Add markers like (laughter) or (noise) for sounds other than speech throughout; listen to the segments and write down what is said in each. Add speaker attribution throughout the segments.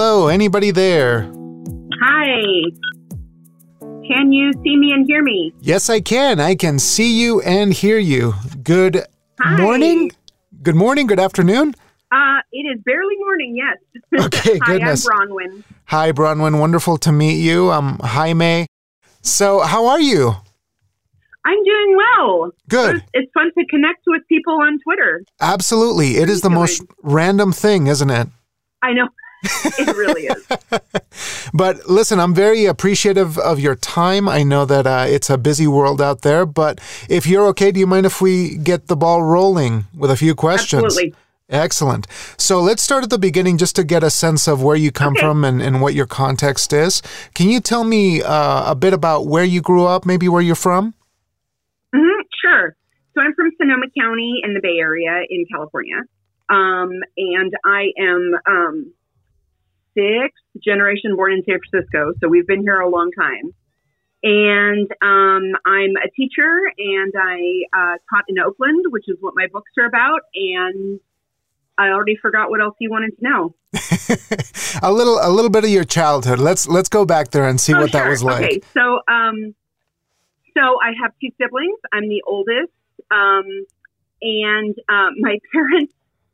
Speaker 1: Hello, anybody there?
Speaker 2: Hi. Can you see me and hear me?
Speaker 1: Yes, I can. I can see you and hear you. Good
Speaker 2: Hi.
Speaker 1: morning. Good morning. Good afternoon.
Speaker 2: Uh, it is barely morning, yes.
Speaker 1: Okay,
Speaker 2: Hi,
Speaker 1: goodness.
Speaker 2: I'm Bronwyn.
Speaker 1: Hi, Bronwyn. Wonderful to meet you. I'm Jaime. So, how are you?
Speaker 2: I'm doing well.
Speaker 1: Good.
Speaker 2: It's, it's fun to connect with people on Twitter.
Speaker 1: Absolutely. It is the most random thing, isn't it?
Speaker 2: I know. (laughs) it really is. (laughs)
Speaker 1: But listen, I'm very appreciative of your time. I know that uh, it's a busy world out there, but if you're okay, do you mind if we get the ball rolling with a few questions?
Speaker 2: Absolutely.
Speaker 1: Excellent. So let's start at the beginning just to get a sense of where you come
Speaker 2: Okay.
Speaker 1: from and, and what your context is. Can you tell me uh, a bit about where you grew up, maybe where you're from?
Speaker 2: hmm sure. So I'm from Sonoma County in the Bay Area in California. Um, and I am um, sixth generation born in San Francisco. So we've been here a long time. And um, I'm a teacher and I uh, taught in Oakland, which is what my books are about. And I already forgot what else you wanted to know. (laughs)
Speaker 1: a little a little bit of your childhood. Let's let's go back there and see
Speaker 2: Oh,
Speaker 1: what that was like.
Speaker 2: Okay, so um, so I have two siblings. I'm the oldest, um, and um, (laughs) my parents.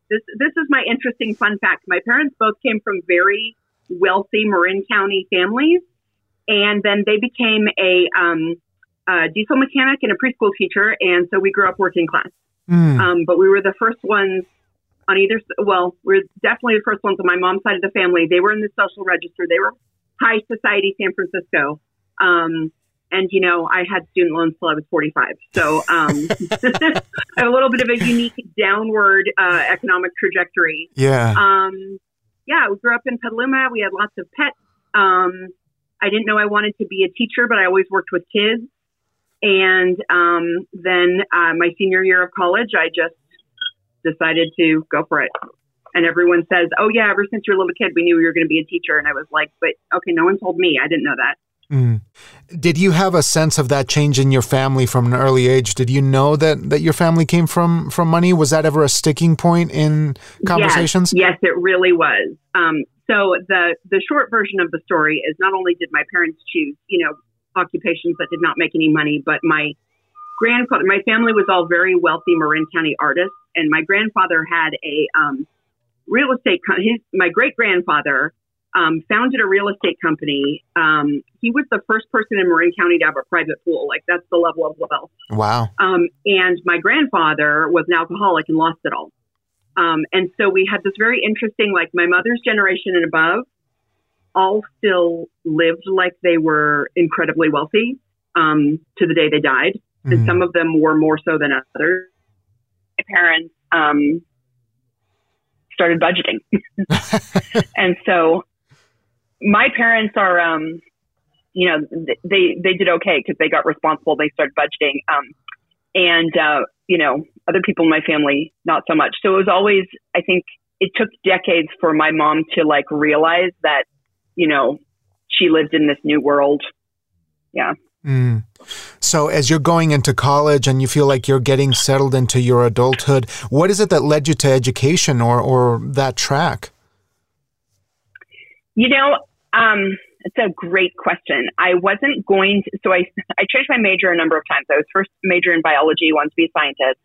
Speaker 2: This this is my interesting fun fact. My parents both came from very wealthy Marin County families, and then they became a, um, a diesel mechanic and a preschool teacher, and so we grew up working class.
Speaker 1: Hmm.
Speaker 2: Um, but we were the first ones on either. Well, we're definitely the first ones on my mom's side of the family. They were in the social register. They were high society San Francisco. Um, and you know, I had student loans till I was 45. So um, (laughs) I have a little bit of a unique downward uh, economic trajectory.
Speaker 1: yeah.
Speaker 2: Um, yeah, we grew up in Petaluma. We had lots of pets. Um, I didn't know I wanted to be a teacher, but I always worked with kids. And um, then uh, my senior year of college, I just decided to go for it. And everyone says, "Oh yeah, ever since you were a little kid, we knew you were going to be a teacher." And I was like, "But okay, no one told me. I didn't know that."
Speaker 1: Mm. Did you have a sense of that change in your family from an early age? Did you know that, that your family came from, from money? Was that ever a sticking point in conversations?
Speaker 2: Yes, yes it really was. Um, so the the short version of the story is not only did my parents choose, you know, occupations that did not make any money, but my grandfather, my family was all very wealthy Marin County artists, and my grandfather had a um, real estate. His my great grandfather um, founded a real estate company. Um, he was the first person in Marin County to have a private pool. Like that's the level of wealth.
Speaker 1: Wow.
Speaker 2: Um, and my grandfather was an alcoholic and lost it all. Um, and so we had this very interesting, like my mother's generation and above, all still lived like they were incredibly wealthy um, to the day they died. And
Speaker 1: Mm.
Speaker 2: some of them were more so than others. My parents um, started budgeting. (laughs) and so my parents are, um, you know, they, they did okay because they got responsible. They started budgeting. Um, and, uh, you know, other people in my family, not so much. So it was always, I think it took decades for my mom to like realize that, you know, she lived in this new world. Yeah.
Speaker 1: Mm. So, as you're going into college and you feel like you're getting settled into your adulthood, what is it that led you to education or, or that track?
Speaker 2: You know, um, it's a great question. I wasn't going to, so I, I changed my major a number of times. I was first major in biology, wanted to be a scientist.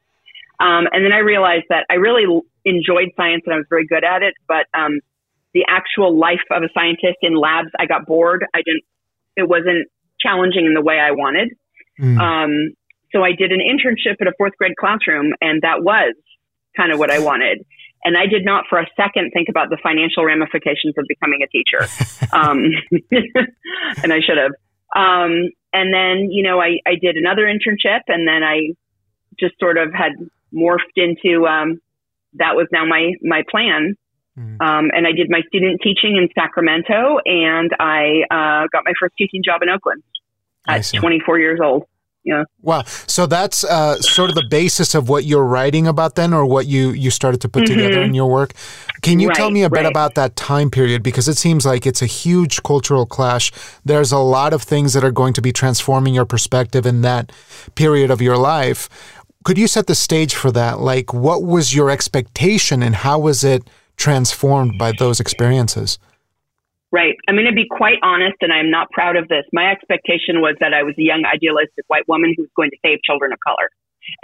Speaker 2: Um, and then I realized that I really enjoyed science and I was very good at it, but um, the actual life of a scientist in labs, I got bored. I didn't, it wasn't challenging in the way I wanted.
Speaker 1: Mm.
Speaker 2: Um, so I did an internship at a fourth grade classroom, and that was kind of what I wanted. And I did not for a second think about the financial ramifications of becoming a teacher. (laughs) um, (laughs) and I should have. Um, and then, you know, I, I did another internship, and then I just sort of had morphed into um, that was now my, my plan.
Speaker 1: Mm.
Speaker 2: Um, and I did my student teaching in Sacramento, and I uh, got my first teaching job in Oakland at 24 years old. Yeah.
Speaker 1: Wow. So that's uh, sort of the basis of what you're writing about then, or what you you started to put mm-hmm. together in your work. Can you right, tell me a bit right. about that time period? Because it seems like it's a huge cultural clash. There's a lot of things that are going to be transforming your perspective in that period of your life. Could you set the stage for that? Like, what was your expectation, and how was it transformed by those experiences?
Speaker 2: Right. I'm going to be quite honest, and I'm not proud of this. My expectation was that I was a young, idealistic white woman who was going to save children of color.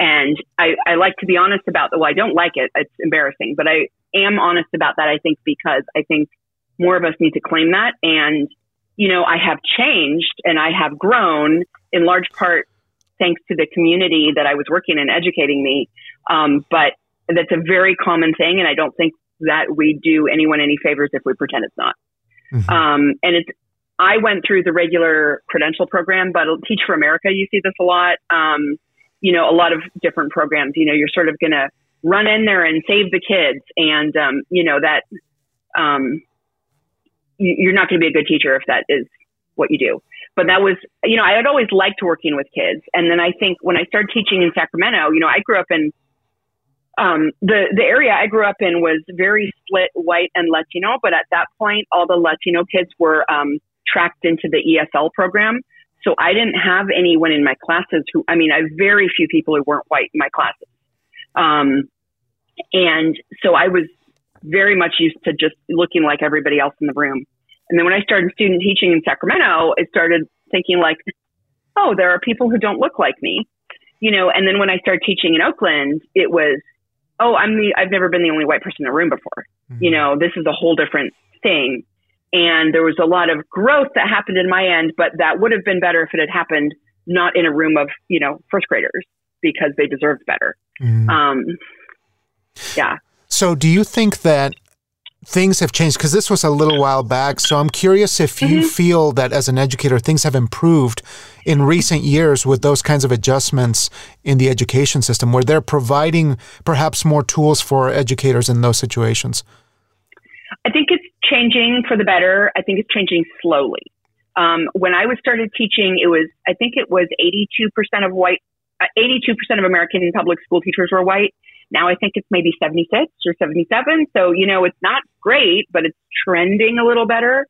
Speaker 2: And I, I like to be honest about that. Well, I don't like it. It's embarrassing, but I am honest about that. I think because I think more of us need to claim that. And, you know, I have changed and I have grown in large part thanks to the community that I was working in educating me. Um, but that's a very common thing. And I don't think that we do anyone any favors if we pretend it's not. Mm-hmm. Um, and it's, I went through the regular credential program, but Teach for America, you see this a lot. Um, you know, a lot of different programs, you know, you're sort of going to run in there and save the kids. And, um, you know, that, um, you're not going to be a good teacher if that is what you do. But that was, you know, I had always liked working with kids. And then I think when I started teaching in Sacramento, you know, I grew up in um, the the area I grew up in was very split white and Latino, but at that point, all the Latino kids were um, tracked into the ESL program. So I didn't have anyone in my classes who, I mean, I very few people who weren't white in my classes. Um, and so I was very much used to just looking like everybody else in the room. And then when I started student teaching in Sacramento, I started thinking like, oh, there are people who don't look like me, you know. And then when I started teaching in Oakland, it was oh, I'm the, I've never been the only white person in a room before. Mm-hmm. You know, this is a whole different thing. And there was a lot of growth that happened in my end, but that would have been better if it had happened not in a room of, you know, first graders because they deserved better. Mm-hmm. Um, yeah.
Speaker 1: So do you think that things have changed because this was a little while back. So I'm curious if you mm-hmm. feel that as an educator, things have improved in recent years with those kinds of adjustments in the education system, where they're providing perhaps more tools for educators in those situations.
Speaker 2: I think it's changing for the better. I think it's changing slowly. Um, when I was started teaching, it was I think it was 82% of white, uh, 82% of American public school teachers were white, now I think it's maybe 76 or 77. So, you know, it's not great, but it's trending a little better.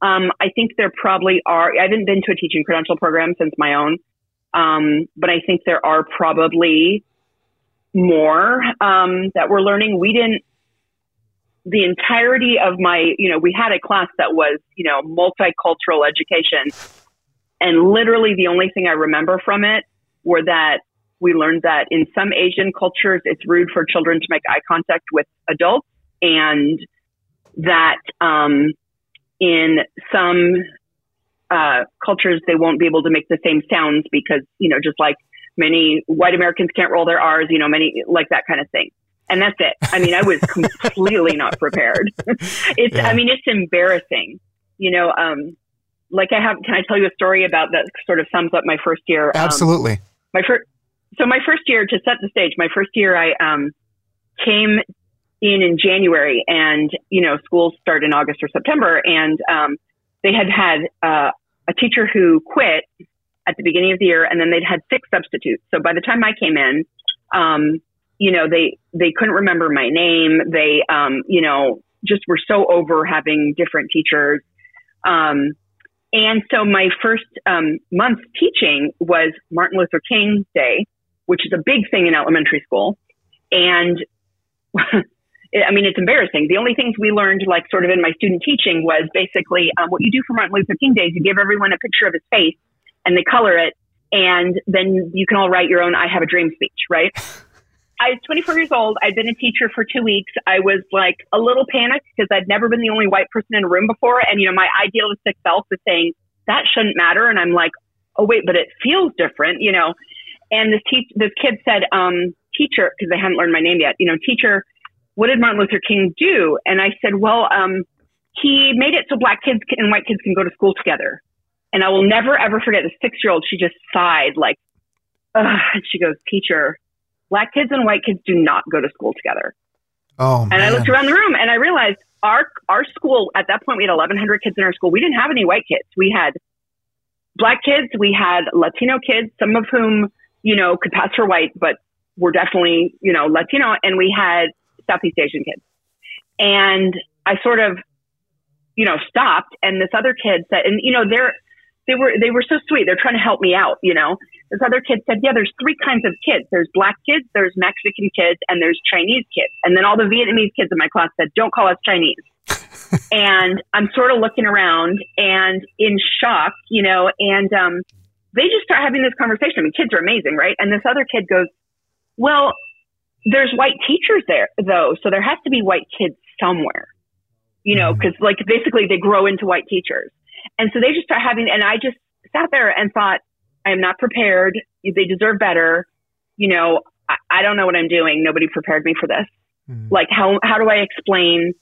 Speaker 2: Um, I think there probably are, I haven't been to a teaching credential program since my own. Um, but I think there are probably more, um, that we're learning. We didn't, the entirety of my, you know, we had a class that was, you know, multicultural education. And literally the only thing I remember from it were that we learned that in some Asian cultures, it's rude for children to make eye contact with adults, and that um, in some uh, cultures, they won't be able to make the same sounds because, you know, just like many white Americans can't roll their R's, you know, many like that kind of thing. And that's it. I mean, I was (laughs) completely not prepared. (laughs) it's, yeah. I mean, it's embarrassing, you know, um, like I have, can I tell you a story about that sort of sums up my first year?
Speaker 1: Um, Absolutely. Um,
Speaker 2: my first, so my first year to set the stage, my first year I um, came in in January, and you know schools start in August or September, and um, they had had uh, a teacher who quit at the beginning of the year, and then they'd had six substitutes. So by the time I came in, um, you know they they couldn't remember my name. They um, you know just were so over having different teachers. Um, and so my first um, month teaching was Martin Luther King Day, which is a big thing in elementary school. And (laughs) I mean, it's embarrassing. The only things we learned, like sort of in my student teaching, was basically um, what you do for Martin Luther King Day is you give everyone a picture of his face and they color it, and then you can all write your own "I Have a Dream" speech, right? I was 24 years old. I'd been a teacher for two weeks. I was like a little panicked because I'd never been the only white person in a room before, and you know, my idealistic self was saying that shouldn't matter, and I'm like, oh wait, but it feels different, you know. And this te- this kid said, um, teacher, because they hadn't learned my name yet, you know, teacher, what did Martin Luther King do? And I said, well, um, he made it so black kids and white kids can go to school together. And I will never ever forget the six year old. She just sighed like, Ugh. and she goes, teacher, black kids and white kids do not go to school together.
Speaker 1: Oh,
Speaker 2: and I looked around the room and I realized our our school at that point we had 1,100 kids in our school. We didn't have any white kids. We had black kids, we had Latino kids, some of whom, you know, could pass for white, but were definitely, you know, Latino. And we had Southeast Asian kids. And I sort of, you know, stopped. And this other kid said, and, you know, they're, they were, they were so sweet. They're trying to help me out, you know. This other kid said, yeah, there's three kinds of kids. There's black kids, there's Mexican kids, and there's Chinese kids. And then all the Vietnamese kids in my class said, don't call us Chinese. (laughs) and I'm sort of looking around and in shock, you know, and um, they just start having this conversation. I mean, kids are amazing, right? And this other kid goes, well, there's white teachers there though, so there has to be white kids somewhere, you know, because mm-hmm. like basically they grow into white teachers. And so they just start having, and I just sat there and thought, I am not prepared. They deserve better. You know, I, I don't know what I'm doing. Nobody prepared me for this. Mm-hmm. Like, how, how do I explain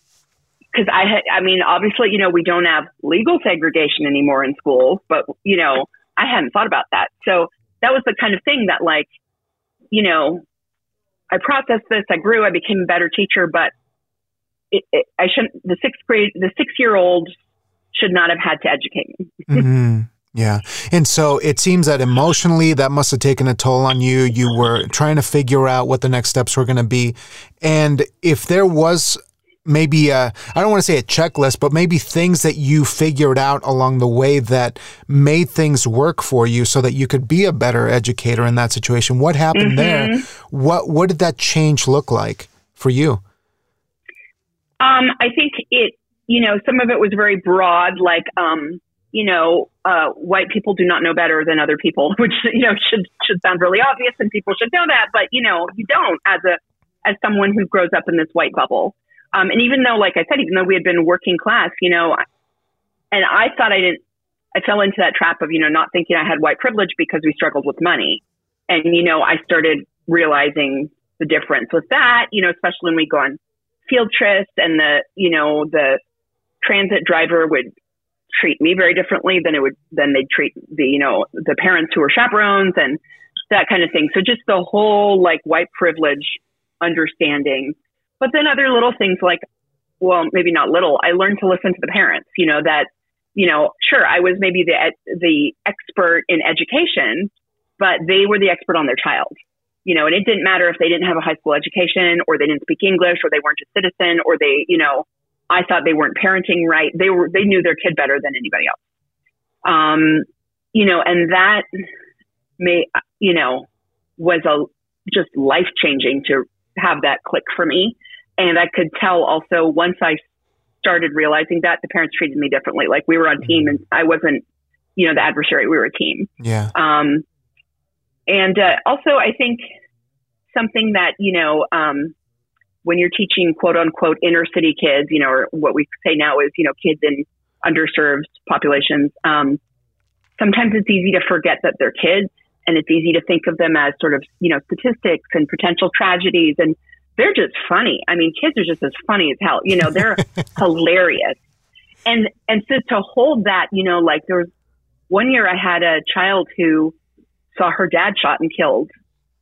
Speaker 2: because I had, I mean, obviously, you know, we don't have legal segregation anymore in schools, but, you know, I hadn't thought about that. So that was the kind of thing that, like, you know, I processed this, I grew, I became a better teacher, but it, it, I shouldn't, the sixth grade, the six year old should not have had to educate me. (laughs)
Speaker 1: mm-hmm. Yeah. And so it seems that emotionally that must have taken a toll on you. You were trying to figure out what the next steps were going to be. And if there was maybe I don't want to say a checklist, but maybe things that you figured out along the way that made things work for you so that you could be a better educator in that situation. What happened mm-hmm. there? What what did that change look like for you?
Speaker 2: Um, I think it, you know, some of it was very broad, like, um, you know, uh, white people do not know better than other people, (laughs) which you know should should sound really obvious, and people should know that, but you know, you don't as a as someone who grows up in this white bubble. Um, and even though, like I said, even though we had been working class, you know, and I thought I didn't, I fell into that trap of, you know, not thinking I had white privilege because we struggled with money. And, you know, I started realizing the difference with that, you know, especially when we go on field trips and the, you know, the transit driver would treat me very differently than it would, than they'd treat the, you know, the parents who were chaperones and that kind of thing. So just the whole like white privilege understanding but then other little things like, well, maybe not little. I learned to listen to the parents. You know that, you know, sure, I was maybe the the expert in education, but they were the expert on their child. You know, and it didn't matter if they didn't have a high school education or they didn't speak English or they weren't a citizen or they, you know, I thought they weren't parenting right. They were they knew their kid better than anybody else. Um, you know, and that may you know was a just life changing to have that click for me. And I could tell also once I started realizing that the parents treated me differently. Like we were on team and I wasn't, you know, the adversary. We were a team.
Speaker 1: Yeah.
Speaker 2: Um, and uh, also, I think something that, you know, um, when you're teaching quote unquote inner city kids, you know, or what we say now is, you know, kids in underserved populations, um, sometimes it's easy to forget that they're kids and it's easy to think of them as sort of, you know, statistics and potential tragedies. And they're just funny. I mean, kids are just as funny as hell. You know, they're (laughs) hilarious. And and so to hold that, you know, like there was one year I had a child who saw her dad shot and killed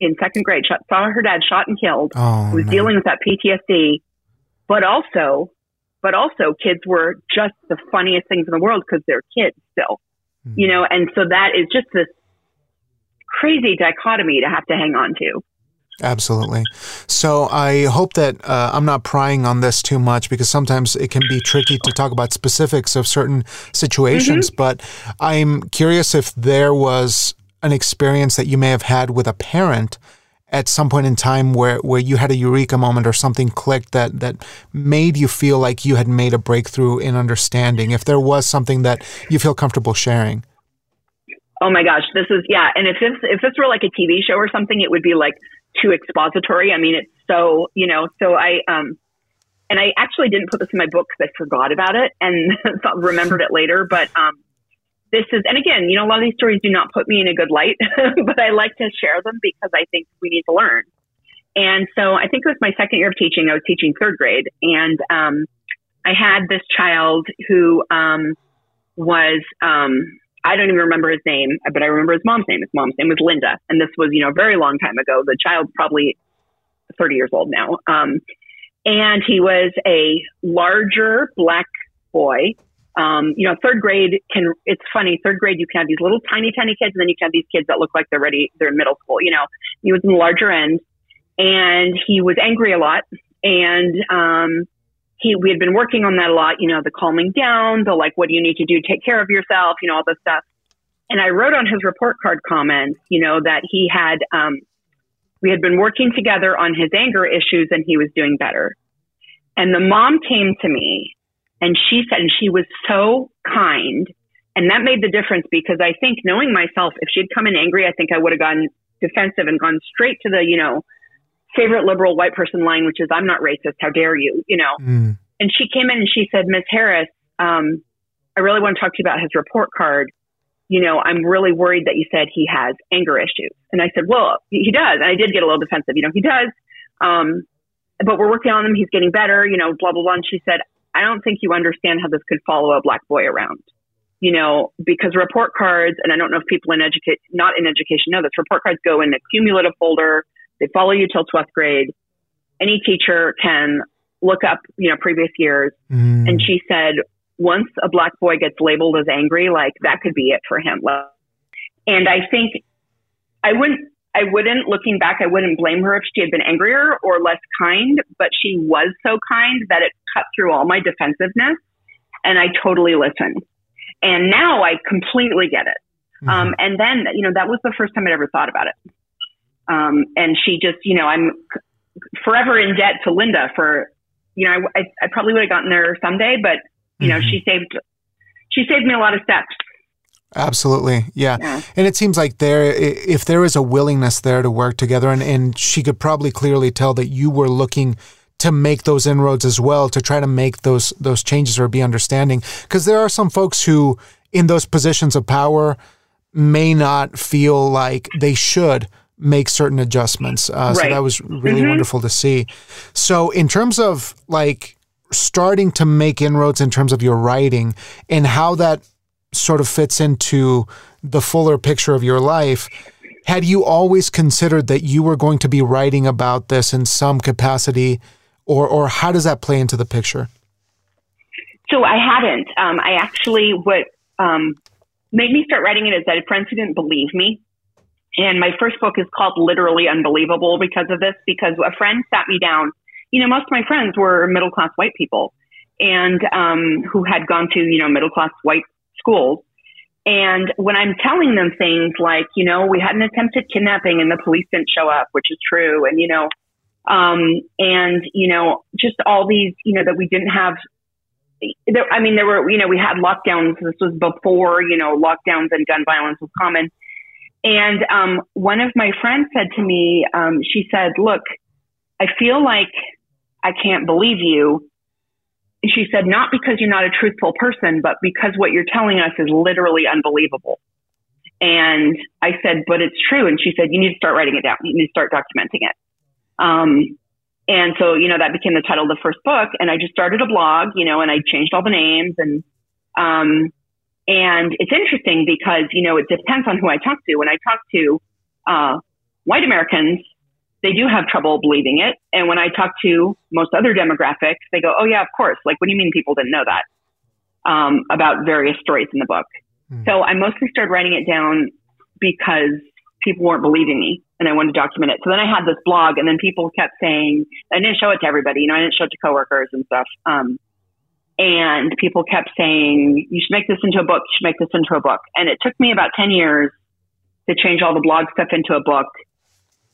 Speaker 2: in second grade. Shot, saw her dad shot and killed.
Speaker 1: Oh,
Speaker 2: was dealing with that PTSD, but also, but also, kids were just the funniest things in the world because they're kids still. Mm. You know, and so that is just this crazy dichotomy to have to hang on to.
Speaker 1: Absolutely. So I hope that uh, I'm not prying on this too much because sometimes it can be tricky to talk about specifics of certain situations. Mm-hmm. But I'm curious if there was an experience that you may have had with a parent at some point in time where, where you had a eureka moment or something clicked that, that made you feel like you had made a breakthrough in understanding. If there was something that you feel comfortable sharing.
Speaker 2: Oh my gosh, this is yeah. And if this if this were like a TV show or something, it would be like too expository. I mean, it's so, you know, so I, um, and I actually didn't put this in my book because I forgot about it and (laughs) remembered it later. But um, this is, and again, you know, a lot of these stories do not put me in a good light, (laughs) but I like to share them because I think we need to learn. And so I think it was my second year of teaching. I was teaching third grade, and um, I had this child who um, was um, I don't even remember his name, but I remember his mom's name. His mom's name was Linda. And this was, you know, a very long time ago. The child's probably 30 years old now. Um, and he was a larger black boy. Um, you know, third grade can, it's funny, third grade, you can have these little tiny, tiny kids, and then you can have these kids that look like they're ready, they're in middle school, you know. He was in the larger end, and he was angry a lot. And, um, he, we had been working on that a lot, you know, the calming down, the like, what do you need to do? Take care of yourself, you know, all this stuff. And I wrote on his report card comments, you know, that he had, um, we had been working together on his anger issues and he was doing better. And the mom came to me and she said, and she was so kind. And that made the difference because I think knowing myself, if she'd come in angry, I think I would have gone defensive and gone straight to the, you know, favorite liberal white person line, which is, I'm not racist. How dare you, you know? Mm. And she came in and she said, Ms. Harris, um, I really want to talk to you about his report card. You know, I'm really worried that you said he has anger issues. And I said, well, he does. And I did get a little defensive. You know, he does. Um, but we're working on him. He's getting better, you know, blah, blah, blah. And she said, I don't think you understand how this could follow a black boy around, you know, because report cards, and I don't know if people in educate, not in education know this, report cards go in a cumulative folder. They follow you till 12th grade. Any teacher can look up, you know, previous years. Mm. And she said, once a black boy gets labeled as angry, like that could be it for him. And I think I wouldn't I wouldn't, looking back, I wouldn't blame her if she had been angrier or less kind, but she was so kind that it cut through all my defensiveness and I totally listened. And now I completely get it. Mm-hmm. Um, and then, you know, that was the first time I'd ever thought about it. Um, and she just, you know, I'm forever in debt to Linda for, you know, I, I probably would have gotten there someday, but, you mm-hmm. know, she saved, she saved me a lot of steps.
Speaker 1: Absolutely. Yeah. yeah. And it seems like there if there is a willingness there to work together and, and she could probably clearly tell that you were looking to make those inroads as well to try to make those those changes or be understanding because there are some folks who in those positions of power may not feel like they should make certain adjustments. Uh, right. So that was really mm-hmm. wonderful to see. So in terms of like starting to make inroads in terms of your writing and how that sort of fits into the fuller picture of your life. Had you always considered that you were going to be writing about this in some capacity, or or how does that play into the picture?
Speaker 2: So I hadn't. Um, I actually what um, made me start writing it is that friends who didn't believe me. And my first book is called Literally Unbelievable because of this, because a friend sat me down. You know, most of my friends were middle class white people and um, who had gone to, you know, middle class white schools. And when I'm telling them things like, you know, we had an attempted kidnapping and the police didn't show up, which is true. And, you know, um, and, you know, just all these, you know, that we didn't have, I mean, there were, you know, we had lockdowns. This was before, you know, lockdowns and gun violence was common. And um, one of my friends said to me, um, she said, look, I feel like I can't believe you she said, not because you're not a truthful person, but because what you're telling us is literally unbelievable. And I said, but it's true. And she said, you need to start writing it down. You need to start documenting it. Um, and so, you know, that became the title of the first book. And I just started a blog, you know, and I changed all the names and, um, and it's interesting because, you know, it depends on who I talk to. When I talk to, uh, white Americans, they do have trouble believing it. And when I talk to most other demographics, they go, "Oh yeah, of course." Like, what do you mean people didn't know that um, about various stories in the book? Mm. So I mostly started writing it down because people weren't believing me, and I wanted to document it. So then I had this blog, and then people kept saying, I didn't show it to everybody. You know, I didn't show it to coworkers and stuff. Um, and people kept saying, "You should make this into a book. You should make this into a book." And it took me about ten years to change all the blog stuff into a book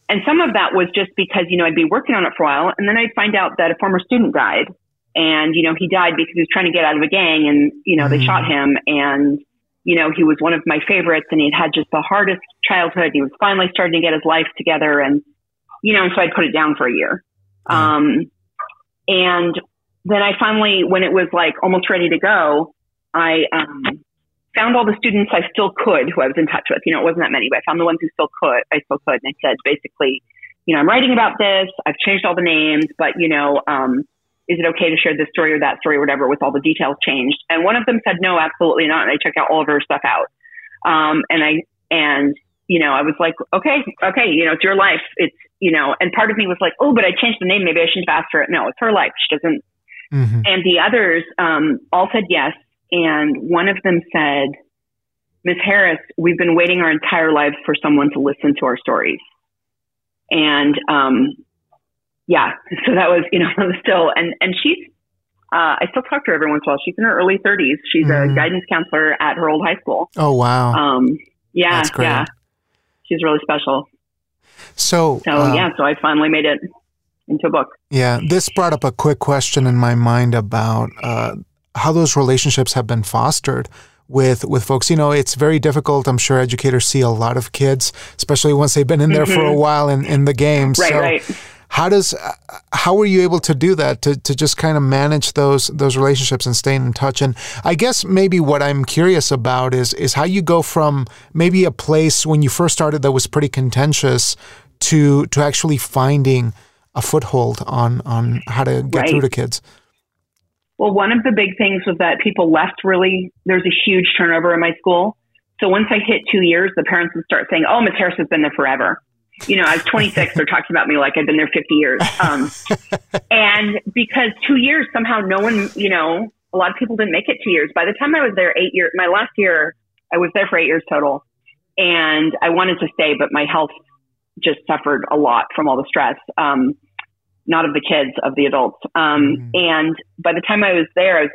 Speaker 2: and some of that was just because, you know, I'd be working on it for a while and then I'd find out that a former student died. And, you know, he died because he was trying to get out of a gang and, you know, they mm. shot him. And, you know, he was one of my favorites and he'd had just the hardest childhood. He was finally starting to get his life together. And, you know, so I'd put it down for a year. Mm. Um, and then I finally, when it was like almost ready to go, I, um, found all the students I still could who I was in touch with. You know, it wasn't that many, but I found the ones who still could. I still could, and I said basically, you know, I'm writing about this. I've changed all the names, but you know, um, is it okay to share this story or that story or whatever with all the details changed? And one of them said, no, absolutely not. And I checked out all of her stuff out. Um, and I, and, you know, I was like, okay, okay, you know, it's your life. It's, you know, and part of me was like, oh, but I changed the name. Maybe I shouldn't have asked for it. No, it's her life. She doesn't. Mm-hmm. And the others, um, all said yes and one of them said, Miss Harris, we've been waiting our entire lives for someone to listen to our stories. And, um, yeah, so that was, you know, (laughs) still, and, and she's, uh, I still talk to her every once in a while. She's in her early 30s. She's mm-hmm. a guidance counselor at her old high school.
Speaker 1: Oh, wow.
Speaker 2: Um, yeah, yeah. She's really special.
Speaker 1: So,
Speaker 2: so uh, yeah, so I finally made it into a book.
Speaker 1: Yeah, this brought up a quick question in my mind about uh, how those relationships have been fostered with with folks. You know, it's very difficult. I'm sure educators see a lot of kids, especially once they've been in there mm-hmm. for a mm-hmm. while in, in the game.
Speaker 2: Right, so right.
Speaker 1: How does how were you able to do that to, to just kind of manage those those relationships and staying in touch? And I guess maybe what I'm curious about is is how you go from maybe a place when you first started that was pretty contentious to to actually finding a foothold on on how to get right. through to kids.
Speaker 2: Well, one of the big things was that people left really, there's a huge turnover in my school. So once I hit two years, the parents would start saying, oh, Miss Harris has been there forever. You know, I was 26, they're talking about me like I've been there 50 years. Um, (laughs) and because two years, somehow no one, you know, a lot of people didn't make it two years. By the time I was there eight years, my last year, I was there for eight years total. And I wanted to stay, but my health just suffered a lot from all the stress. Um, not of the kids, of the adults. Um, mm-hmm. And by the time I was there, I was,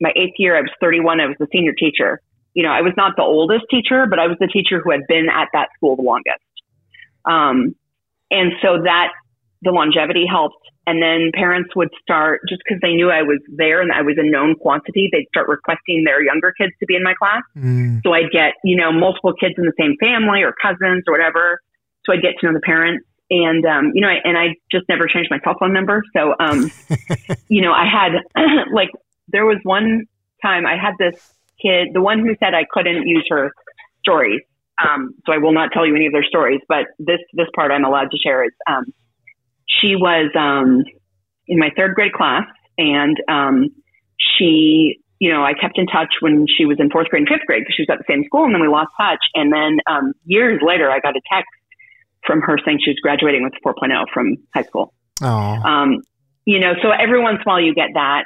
Speaker 2: my eighth year, I was 31. I was the senior teacher. You know, I was not the oldest teacher, but I was the teacher who had been at that school the longest. Um, and so that the longevity helped. And then parents would start, just because they knew I was there and I was a known quantity, they'd start requesting their younger kids to be in my class. Mm. So I'd get, you know, multiple kids in the same family or cousins or whatever. So I'd get to know the parents and um, you know, I, and I just never changed my cell phone number. So, um, (laughs) you know, I had (clears throat) like there was one time I had this kid, the one who said I couldn't use her stories. Um, so I will not tell you any of their stories, but this this part I'm allowed to share is um, she was um, in my third grade class, and um, she, you know, I kept in touch when she was in fourth grade and fifth grade because she was at the same school, and then we lost touch. And then um, years later, I got a text from her saying she was graduating with 4.0 from high school.
Speaker 1: Um,
Speaker 2: you know, so every once in a while you get that.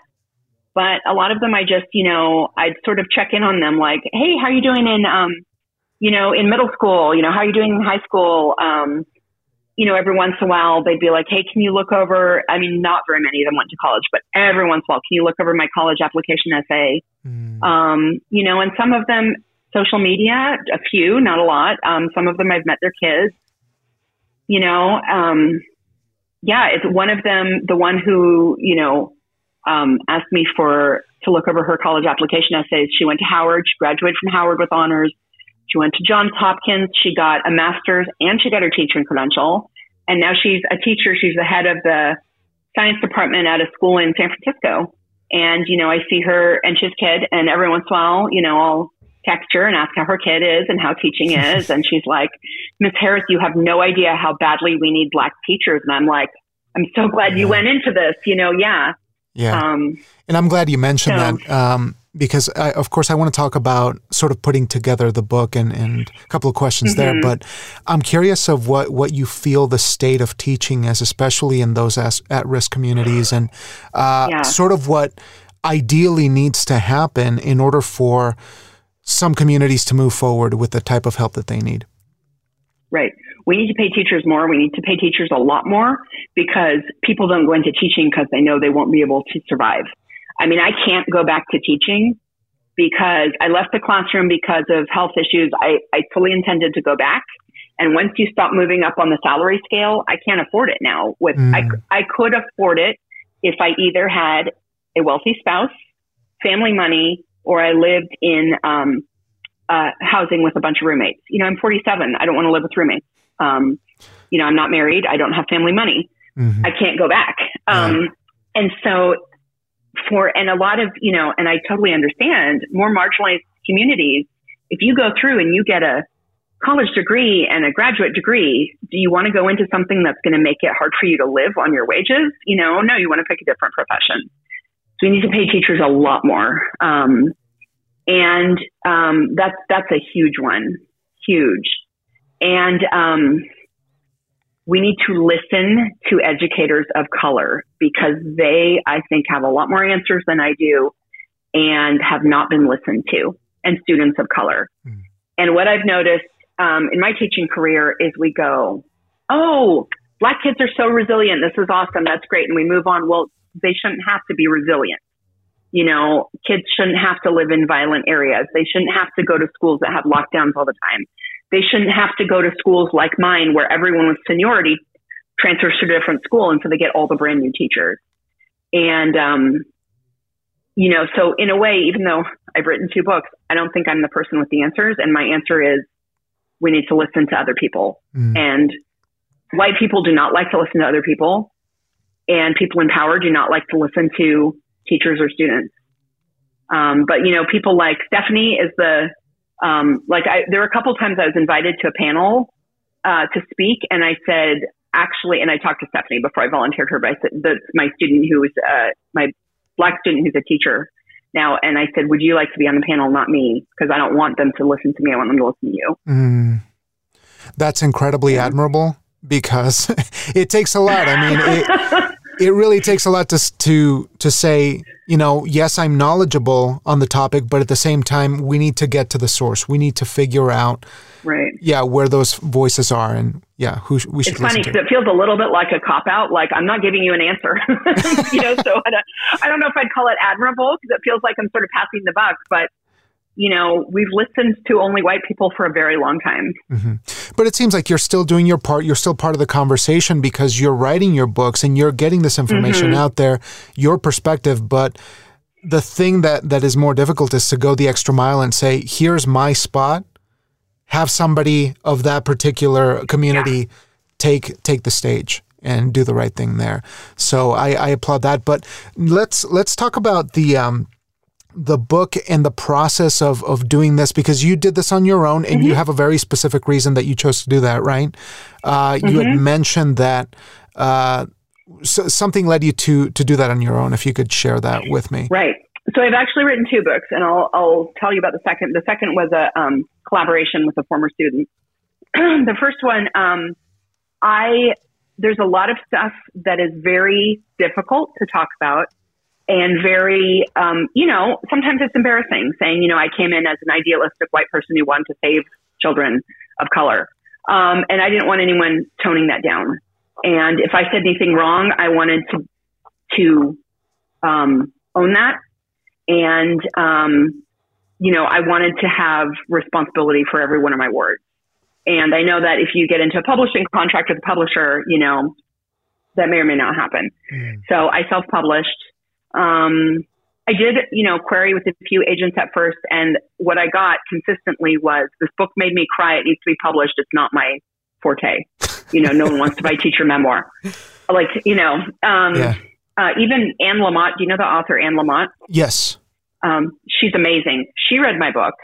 Speaker 2: But a lot of them I just, you know, I'd sort of check in on them like, hey, how are you doing in, um, you know, in middle school? You know, how are you doing in high school? Um, you know, every once in a while they'd be like, hey, can you look over? I mean, not very many of them went to college, but every once in a while, can you look over my college application essay? Mm. Um, you know, and some of them, social media, a few, not a lot. Um, some of them I've met their kids you know, um, yeah, it's one of them, the one who, you know, um, asked me for to look over her college application essays. She went to Howard, she graduated from Howard with honors. She went to Johns Hopkins, she got a master's and she got her teaching credential. And now she's a teacher. She's the head of the science department at a school in San Francisco. And, you know, I see her and she's kid and every once in a while, you know, I'll text her and ask how her kid is and how teaching is. and she's like, Miss Harris, you have no idea how badly we need black teachers. And I'm like, I'm so glad yeah. you went into this, you know, yeah.
Speaker 1: Yeah. Um, and I'm glad you mentioned so, that um, because, I, of course, I want to talk about sort of putting together the book and, and a couple of questions mm-hmm. there. But I'm curious of what, what you feel the state of teaching is, especially in those at risk communities, and uh, yeah. sort of what ideally needs to happen in order for some communities to move forward with the type of help that they need.
Speaker 2: Right. We need to pay teachers more. We need to pay teachers a lot more because people don't go into teaching because they know they won't be able to survive. I mean, I can't go back to teaching because I left the classroom because of health issues. I, I fully intended to go back. And once you stop moving up on the salary scale, I can't afford it now. With mm. I, I could afford it if I either had a wealthy spouse, family money, or I lived in um, uh, housing with a bunch of roommates. You know, I'm 47. I don't want to live with roommates. Um, you know, I'm not married. I don't have family money. Mm-hmm. I can't go back. Um, And so, for and a lot of you know, and I totally understand more marginalized communities. If you go through and you get a college degree and a graduate degree, do you want to go into something that's going to make it hard for you to live on your wages? You know, no, you want to pick a different profession. So we need to pay teachers a lot more. Um, and um, that's that's a huge one, huge. And um, we need to listen to educators of color because they, I think, have a lot more answers than I do. and have not been listened to, and students of color. Mm. And what I've noticed um, in my teaching career is we go, oh, black kids are so resilient. This is awesome. That's great. And we move on. Well, they shouldn't have to be resilient. You know, kids shouldn't have to live in violent areas. They shouldn't have to go to schools that have lockdowns all the time. They shouldn't have to go to schools like mine where everyone with seniority transfers to a different school and so they get all the brand new teachers. And um, you know, so in a way, even though I've written two books, I don't think I'm the person with the answers. And my answer is we need to listen to other people. Mm. And white people do not like to listen to other people. And people in power do not like to listen to teachers or students. Um, but, you know, people like Stephanie is the, um, like I, there were a couple times I was invited to a panel, uh, to speak. And I said, actually, and I talked to Stephanie before I volunteered her, but I said, that's my student who is uh, my black student who's a teacher now. And I said, would you like to be on the panel? Not me, because I don't want them to listen to me. I want them to listen to you. Mm.
Speaker 1: That's incredibly yeah. admirable because (laughs) it takes a lot. I mean, it, (laughs) it really takes a lot to to to say, you know, yes, I'm knowledgeable on the topic, but at the same time, we need to get to the source. We need to figure out,
Speaker 2: right?
Speaker 1: Yeah, where those voices are, and yeah, who we should.
Speaker 2: It's funny because it feels a little bit like a cop out. Like I'm not giving you an answer, (laughs) you know. So I don't, I don't know if I'd call it admirable because it feels like I'm sort of passing the buck, but you know, we've listened to only white people for a very long time. Mm-hmm.
Speaker 1: But it seems like you're still doing your part. You're still part of the conversation because you're writing your books and you're getting this information mm-hmm. out there, your perspective. But the thing that, that is more difficult is to go the extra mile and say, here's my spot. Have somebody of that particular community yeah. take take the stage and do the right thing there. So I, I applaud that. But let's let's talk about the um, the book and the process of of doing this because you did this on your own and mm-hmm. you have a very specific reason that you chose to do that, right? Uh, mm-hmm. You had mm-hmm. mentioned that uh, so something led you to to do that on your own. If you could share that with me,
Speaker 2: right? So I've actually written two books, and I'll I'll tell you about the second. The second was a um, collaboration with a former student. (clears throat) the first one, um, I there's a lot of stuff that is very difficult to talk about and very, um, you know, sometimes it's embarrassing saying, you know, I came in as an idealistic white person who wanted to save children of color. Um, and I didn't want anyone toning that down. And if I said anything wrong, I wanted to, to, um, own that. And, um, you know, I wanted to have responsibility for every one of my words. And I know that if you get into a publishing contract with a publisher, you know, that may or may not happen. Mm. So I self published um, I did, you know, query with a few agents at first, and what I got consistently was this book made me cry. It needs to be published. It's not my forte. You know, no one wants to buy teacher memoir. Like, you know, um, yeah. uh, even Anne Lamott. Do you know the author Anne Lamott?
Speaker 1: Yes.
Speaker 2: Um, she's amazing. She read my book.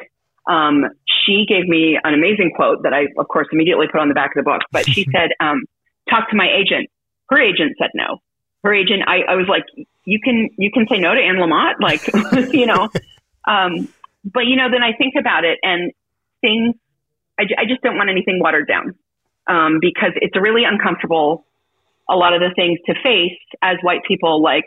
Speaker 2: Um, she gave me an amazing quote that I, of course, immediately put on the back of the book. But she (laughs) said, um, "Talk to my agent." Her agent said no her agent, I, I was like, you can, you can say no to Anne Lamott, like, (laughs) you know, um, but you know, then I think about it and things, I, I just don't want anything watered down, um, because it's really uncomfortable. A lot of the things to face as white people, like,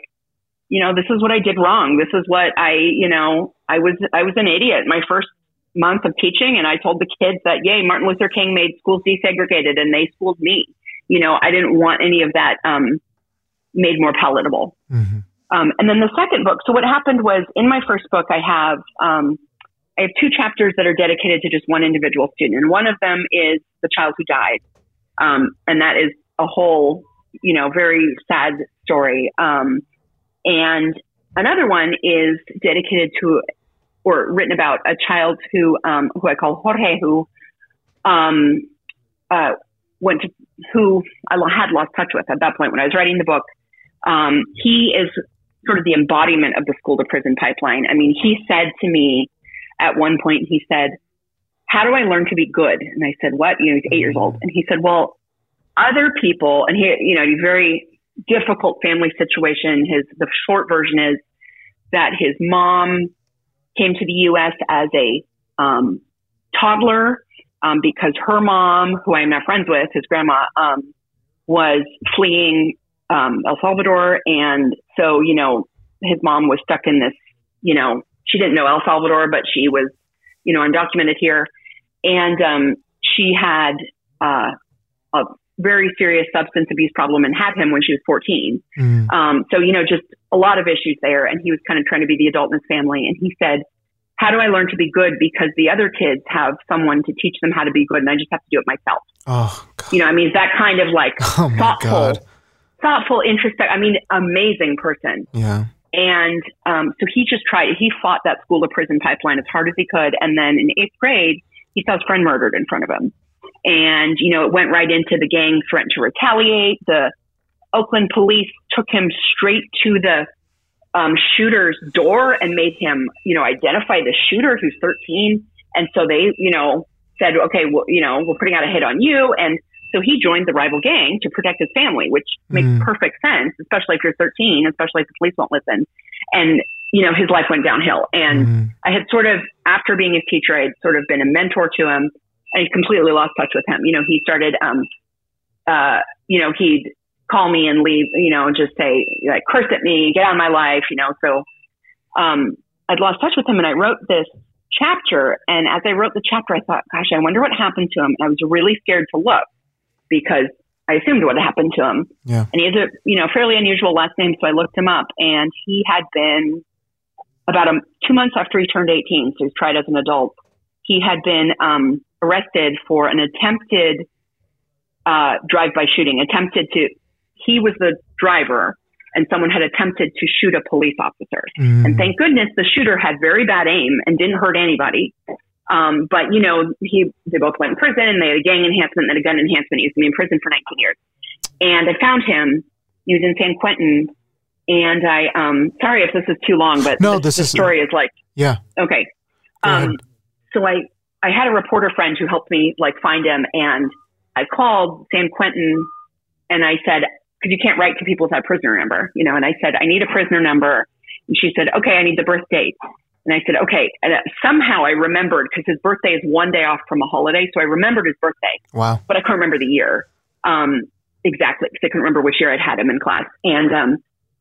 Speaker 2: you know, this is what I did wrong. This is what I, you know, I was, I was an idiot. My first month of teaching and I told the kids that, yay, Martin Luther King made schools desegregated and they schooled me. You know, I didn't want any of that, um, made more palatable. Mm-hmm. Um, and then the second book. So what happened was in my first book, I have um, I have two chapters that are dedicated to just one individual student, and one of them is the child who died, um, and that is a whole, you know, very sad story. Um, and another one is dedicated to or written about a child who um, who I call Jorge, who um, uh, went to who I had lost touch with at that point when I was writing the book. Um, he is sort of the embodiment of the school to prison pipeline. I mean, he said to me at one point, he said, how do I learn to be good? And I said, what? You know, he's eight years old. And he said, well, other people, and he, you know, a very difficult family situation. His, the short version is that his mom came to the U.S. as a, um, toddler, um, because her mom, who I'm now friends with, his grandma, um, was fleeing um, El Salvador. And so, you know, his mom was stuck in this, you know, she didn't know El Salvador, but she was, you know, undocumented here. And um, she had uh, a very serious substance abuse problem and had him when she was 14. Mm. Um, so, you know, just a lot of issues there. And he was kind of trying to be the adult in his family. And he said, how do I learn to be good? Because the other kids have someone to teach them how to be good, and I just have to do it myself. Oh, God. you know, I mean, that kind of like oh thoughtful, God. Thoughtful, introspect. I mean, amazing person.
Speaker 1: Yeah.
Speaker 2: And um, so he just tried. He fought that school to prison pipeline as hard as he could, and then in eighth grade, he saw his friend murdered in front of him. And you know, it went right into the gang threat to retaliate. The Oakland police took him straight to the um, shooter's door and made him, you know, identify the shooter who's 13. And so they, you know, said, okay, well, you know, we're putting out a hit on you. And so he joined the rival gang to protect his family, which makes mm. perfect sense, especially if you're 13, especially if the police won't listen. And, you know, his life went downhill. And mm. I had sort of, after being his teacher, I had sort of been a mentor to him. I completely lost touch with him. You know, he started, um, uh, you know, he'd call me and leave, you know, and just say, like, curse at me, get out of my life, you know. So um, I'd lost touch with him and I wrote this chapter. And as I wrote the chapter, I thought, gosh, I wonder what happened to him. And I was really scared to look because I assumed what happened to him.
Speaker 1: Yeah.
Speaker 2: And he has a, you know, fairly unusual last name. So I looked him up and he had been about a, two months after he turned 18. So he's tried as an adult. He had been um, arrested for an attempted uh, drive-by shooting, attempted to he was the driver and someone had attempted to shoot a police officer. Mm. And thank goodness the shooter had very bad aim and didn't hurt anybody. Um, but you know, he they both went in prison. And they had a gang enhancement and a gun enhancement. He was going to be in prison for 19 years. And I found him. He was in San Quentin. And I, um, sorry if this is too long, but
Speaker 1: no, this, this
Speaker 2: is, story is like,
Speaker 1: yeah,
Speaker 2: okay. Um, so I, I had a reporter friend who helped me like find him, and I called San Quentin, and I said, because you can't write to people without prisoner number, you know. And I said, I need a prisoner number. And she said, okay, I need the birth date. And I said, okay. And somehow I remembered because his birthday is one day off from a holiday. So I remembered his birthday.
Speaker 1: Wow.
Speaker 2: But I can't remember the year um, exactly because I couldn't remember which year I'd had him in class. And um,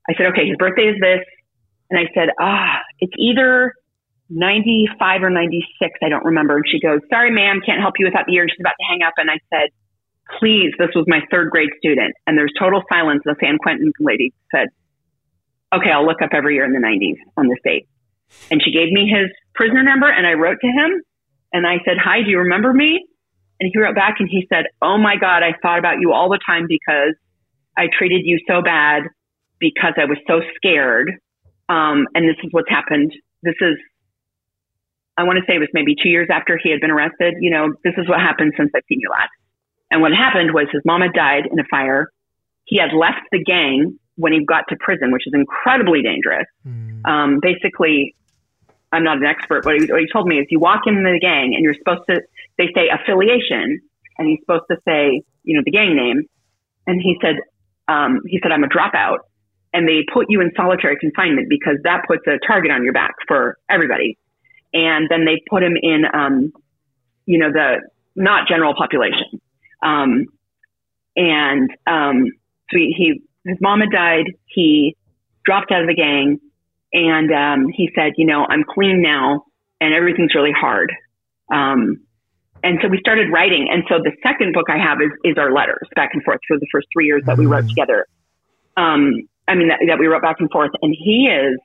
Speaker 2: I said, okay, his birthday is this. And I said, ah, it's either 95 or 96. I don't remember. And she goes, sorry, ma'am, can't help you with that year. And she's about to hang up. And I said, please, this was my third grade student. And there's total silence. The San Quentin lady said, okay, I'll look up every year in the 90s on this date. And she gave me his prisoner number and I wrote to him and I said, hi, do you remember me? And he wrote back and he said, oh my God, I thought about you all the time because I treated you so bad because I was so scared. Um, and this is what's happened. This is, I want to say it was maybe two years after he had been arrested. You know, this is what happened since I've seen you last. And what happened was his mom had died in a fire. He had left the gang when he got to prison, which is incredibly dangerous. Mm. Um, basically, I'm not an expert, but what he told me is you walk in the gang and you're supposed to, they say affiliation, and he's supposed to say, you know, the gang name. And he said, um, he said, I'm a dropout. And they put you in solitary confinement because that puts a target on your back for everybody. And then they put him in, um, you know, the not general population. Um, and um, so he, he, his mom had died. He dropped out of the gang, and um, he said, "You know, I'm clean now, and everything's really hard." Um, and so we started writing. And so the second book I have is is our letters back and forth for the first three years that we wrote mm. together. Um, I mean that, that we wrote back and forth, and he is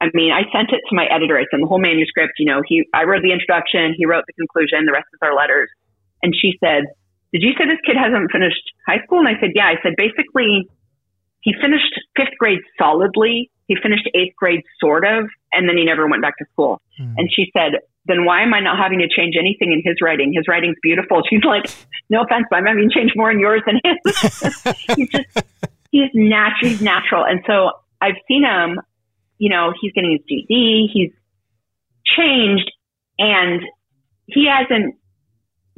Speaker 2: I mean, I sent it to my editor. I sent the whole manuscript. You know, he, I wrote the introduction, he wrote the conclusion, the rest is our letters. And she said, did you say this kid hasn't finished high school? And I said, yeah. I said, basically, he finished fifth grade solidly. He finished eighth grade sort of, and then he never went back to school. Mm. And she said, then why am I not having to change anything in his writing? His writing's beautiful. (laughs) She's like, no offense, but I'm having to change more in yours than his. (laughs) he's just, he's natural, he's natural. And so I've seen him, you know, he's getting his GED. he's changed and he hasn't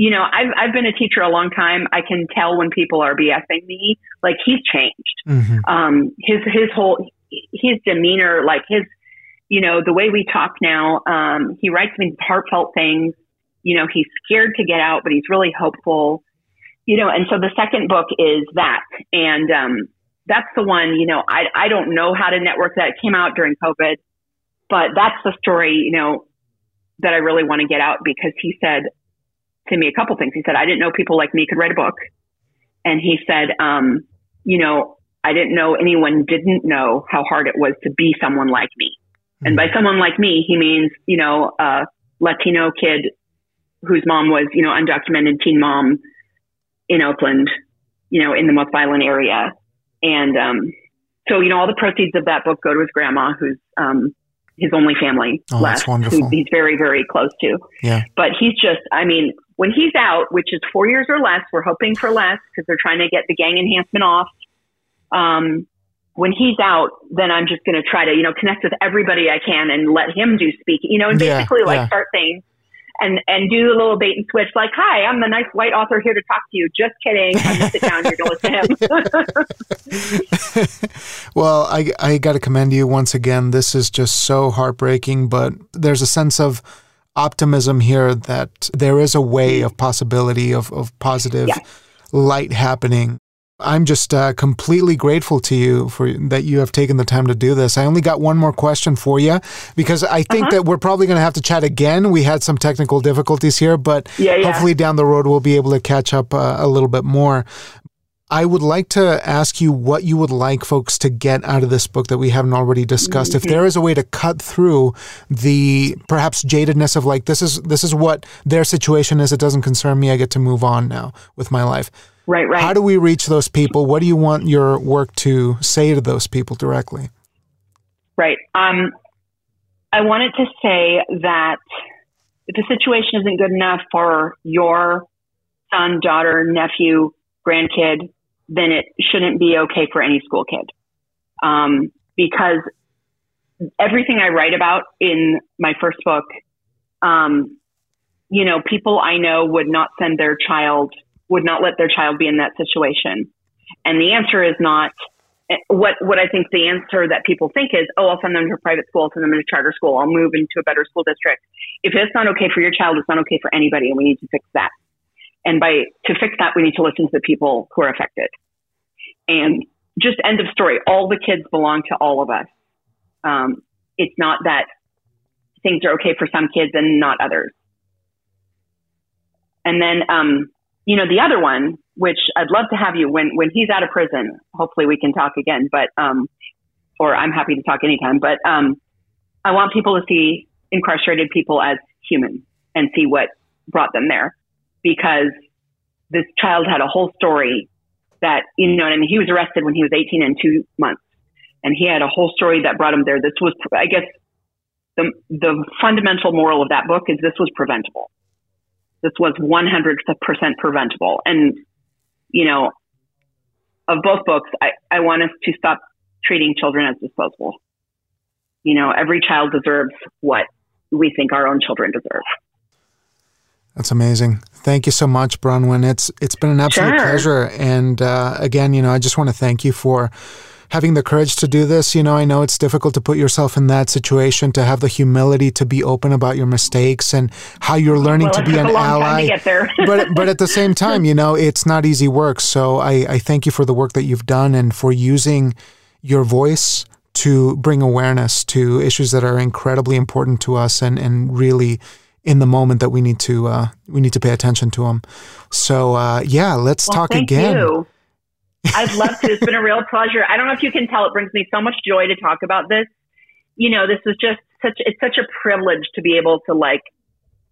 Speaker 2: you know, I've I've been a teacher a long time. I can tell when people are BSing me. Like he's changed. Mm-hmm. Um, his his whole his demeanor, like his, you know, the way we talk now. Um, he writes me heartfelt things. You know, he's scared to get out, but he's really hopeful. You know, and so the second book is that, and um, that's the one. You know, I I don't know how to network that. It came out during COVID. but that's the story, you know, that I really want to get out because he said to me a couple things. He said, I didn't know people like me could write a book. And he said, um, you know, I didn't know anyone didn't know how hard it was to be someone like me. Mm-hmm. And by someone like me, he means, you know, a Latino kid whose mom was, you know, undocumented teen mom in Oakland, you know, in the most violent area. And um, so, you know, all the proceeds of that book go to his grandma, who's um, his only family
Speaker 1: oh,
Speaker 2: left,
Speaker 1: who
Speaker 2: he's very, very close to.
Speaker 1: Yeah.
Speaker 2: But he's just, I mean, when he's out, which is four years or less, we're hoping for less because they're trying to get the gang enhancement off. Um, when he's out, then I'm just going to try to, you know, connect with everybody I can and let him do speak, you know, and basically
Speaker 1: yeah,
Speaker 2: like
Speaker 1: yeah.
Speaker 2: start things and and do a little bait and switch, like, "Hi, I'm the nice white author here to talk to you." Just kidding. I'm gonna sit down here to listen
Speaker 1: to him. (laughs) (laughs) well, I I got to commend you once again. This is just so heartbreaking, but there's a sense of optimism here that there is a way of possibility of of positive
Speaker 2: yeah.
Speaker 1: light happening. I'm just uh, completely grateful to you for that you have taken the time to do this. I only got one more question for you because I think
Speaker 2: uh-huh.
Speaker 1: that we're probably going to have to chat again. We had some technical difficulties here, but
Speaker 2: yeah, yeah.
Speaker 1: hopefully down the road we'll be able to catch up uh, a little bit more. I would like to ask you what you would like folks to get out of this book that we haven't already discussed. If there is a way to cut through the perhaps jadedness of like this is this is what their situation is, it doesn't concern me. I get to move on now with my life.
Speaker 2: Right, right.
Speaker 1: How do we reach those people? What do you want your work to say to those people directly?
Speaker 2: Right. Um, I wanted to say that if the situation isn't good enough for your son, daughter, nephew, grandkid, then it shouldn't be okay for any school kid. Um, because everything I write about in my first book, um, you know, people I know would not send their child would not let their child be in that situation. And the answer is not what what I think the answer that people think is, oh, I'll send them to a private school, I'll send them to a charter school, I'll move into a better school district. If it's not okay for your child, it's not okay for anybody, and we need to fix that. And by to fix that, we need to listen to the people who are affected. And just end of story. All the kids belong to all of us. Um, it's not that things are okay for some kids and not others. And then um, you know, the other one, which I'd love to have you when, when he's out of prison, hopefully we can talk again, but, um, or I'm happy to talk anytime, but, um, I want people to see incarcerated people as human and see what brought them there because this child had a whole story that, you know I mean? He was arrested when he was 18 and two months and he had a whole story that brought him there. This was, I guess, the, the fundamental moral of that book is this was preventable this was 100% preventable. And, you know, of both books, I, I want us to stop treating children as disposable. You know, every child deserves what we think our own children deserve.
Speaker 1: That's amazing. Thank you so much, Bronwyn. It's it's been an absolute
Speaker 2: sure.
Speaker 1: pleasure. And uh, again, you know, I just want to thank you for having the courage to do this. You know, I know it's difficult to put yourself in that situation, to have the humility to be open about your mistakes and how you're learning
Speaker 2: well,
Speaker 1: to be an ally. but but at the (laughs) same time, you know, it's not easy work. So I, I thank you for the work that you've done and for using your voice to bring awareness to issues that are incredibly important to us and, and really in the moment that we need to uh, we need to pay attention to them. So uh, yeah, let's
Speaker 2: well,
Speaker 1: talk
Speaker 2: thank
Speaker 1: again.
Speaker 2: You. I'd love to. It's been a real pleasure. I don't know if you can tell, it brings me so much joy to talk about this. You know, this is just such, it's such a privilege to be able to like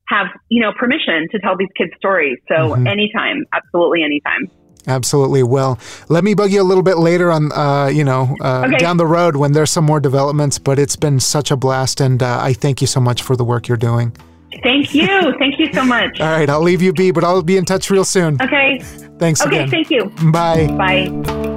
Speaker 2: have, you know, permission to tell these kids stories. So mm-hmm. anytime, absolutely anytime.
Speaker 1: Absolutely. Well, let me bug you a little bit later on, uh, you know, uh,
Speaker 2: okay.
Speaker 1: down the road when there's some more developments, but it's been such a blast. And uh, I thank you so much for the work you're doing.
Speaker 2: Thank you. Thank you so much.
Speaker 1: All right. I'll leave you be, but I'll be in touch real soon.
Speaker 2: Okay.
Speaker 1: Thanks
Speaker 2: okay,
Speaker 1: again.
Speaker 2: thank you.
Speaker 1: Bye.
Speaker 2: Bye.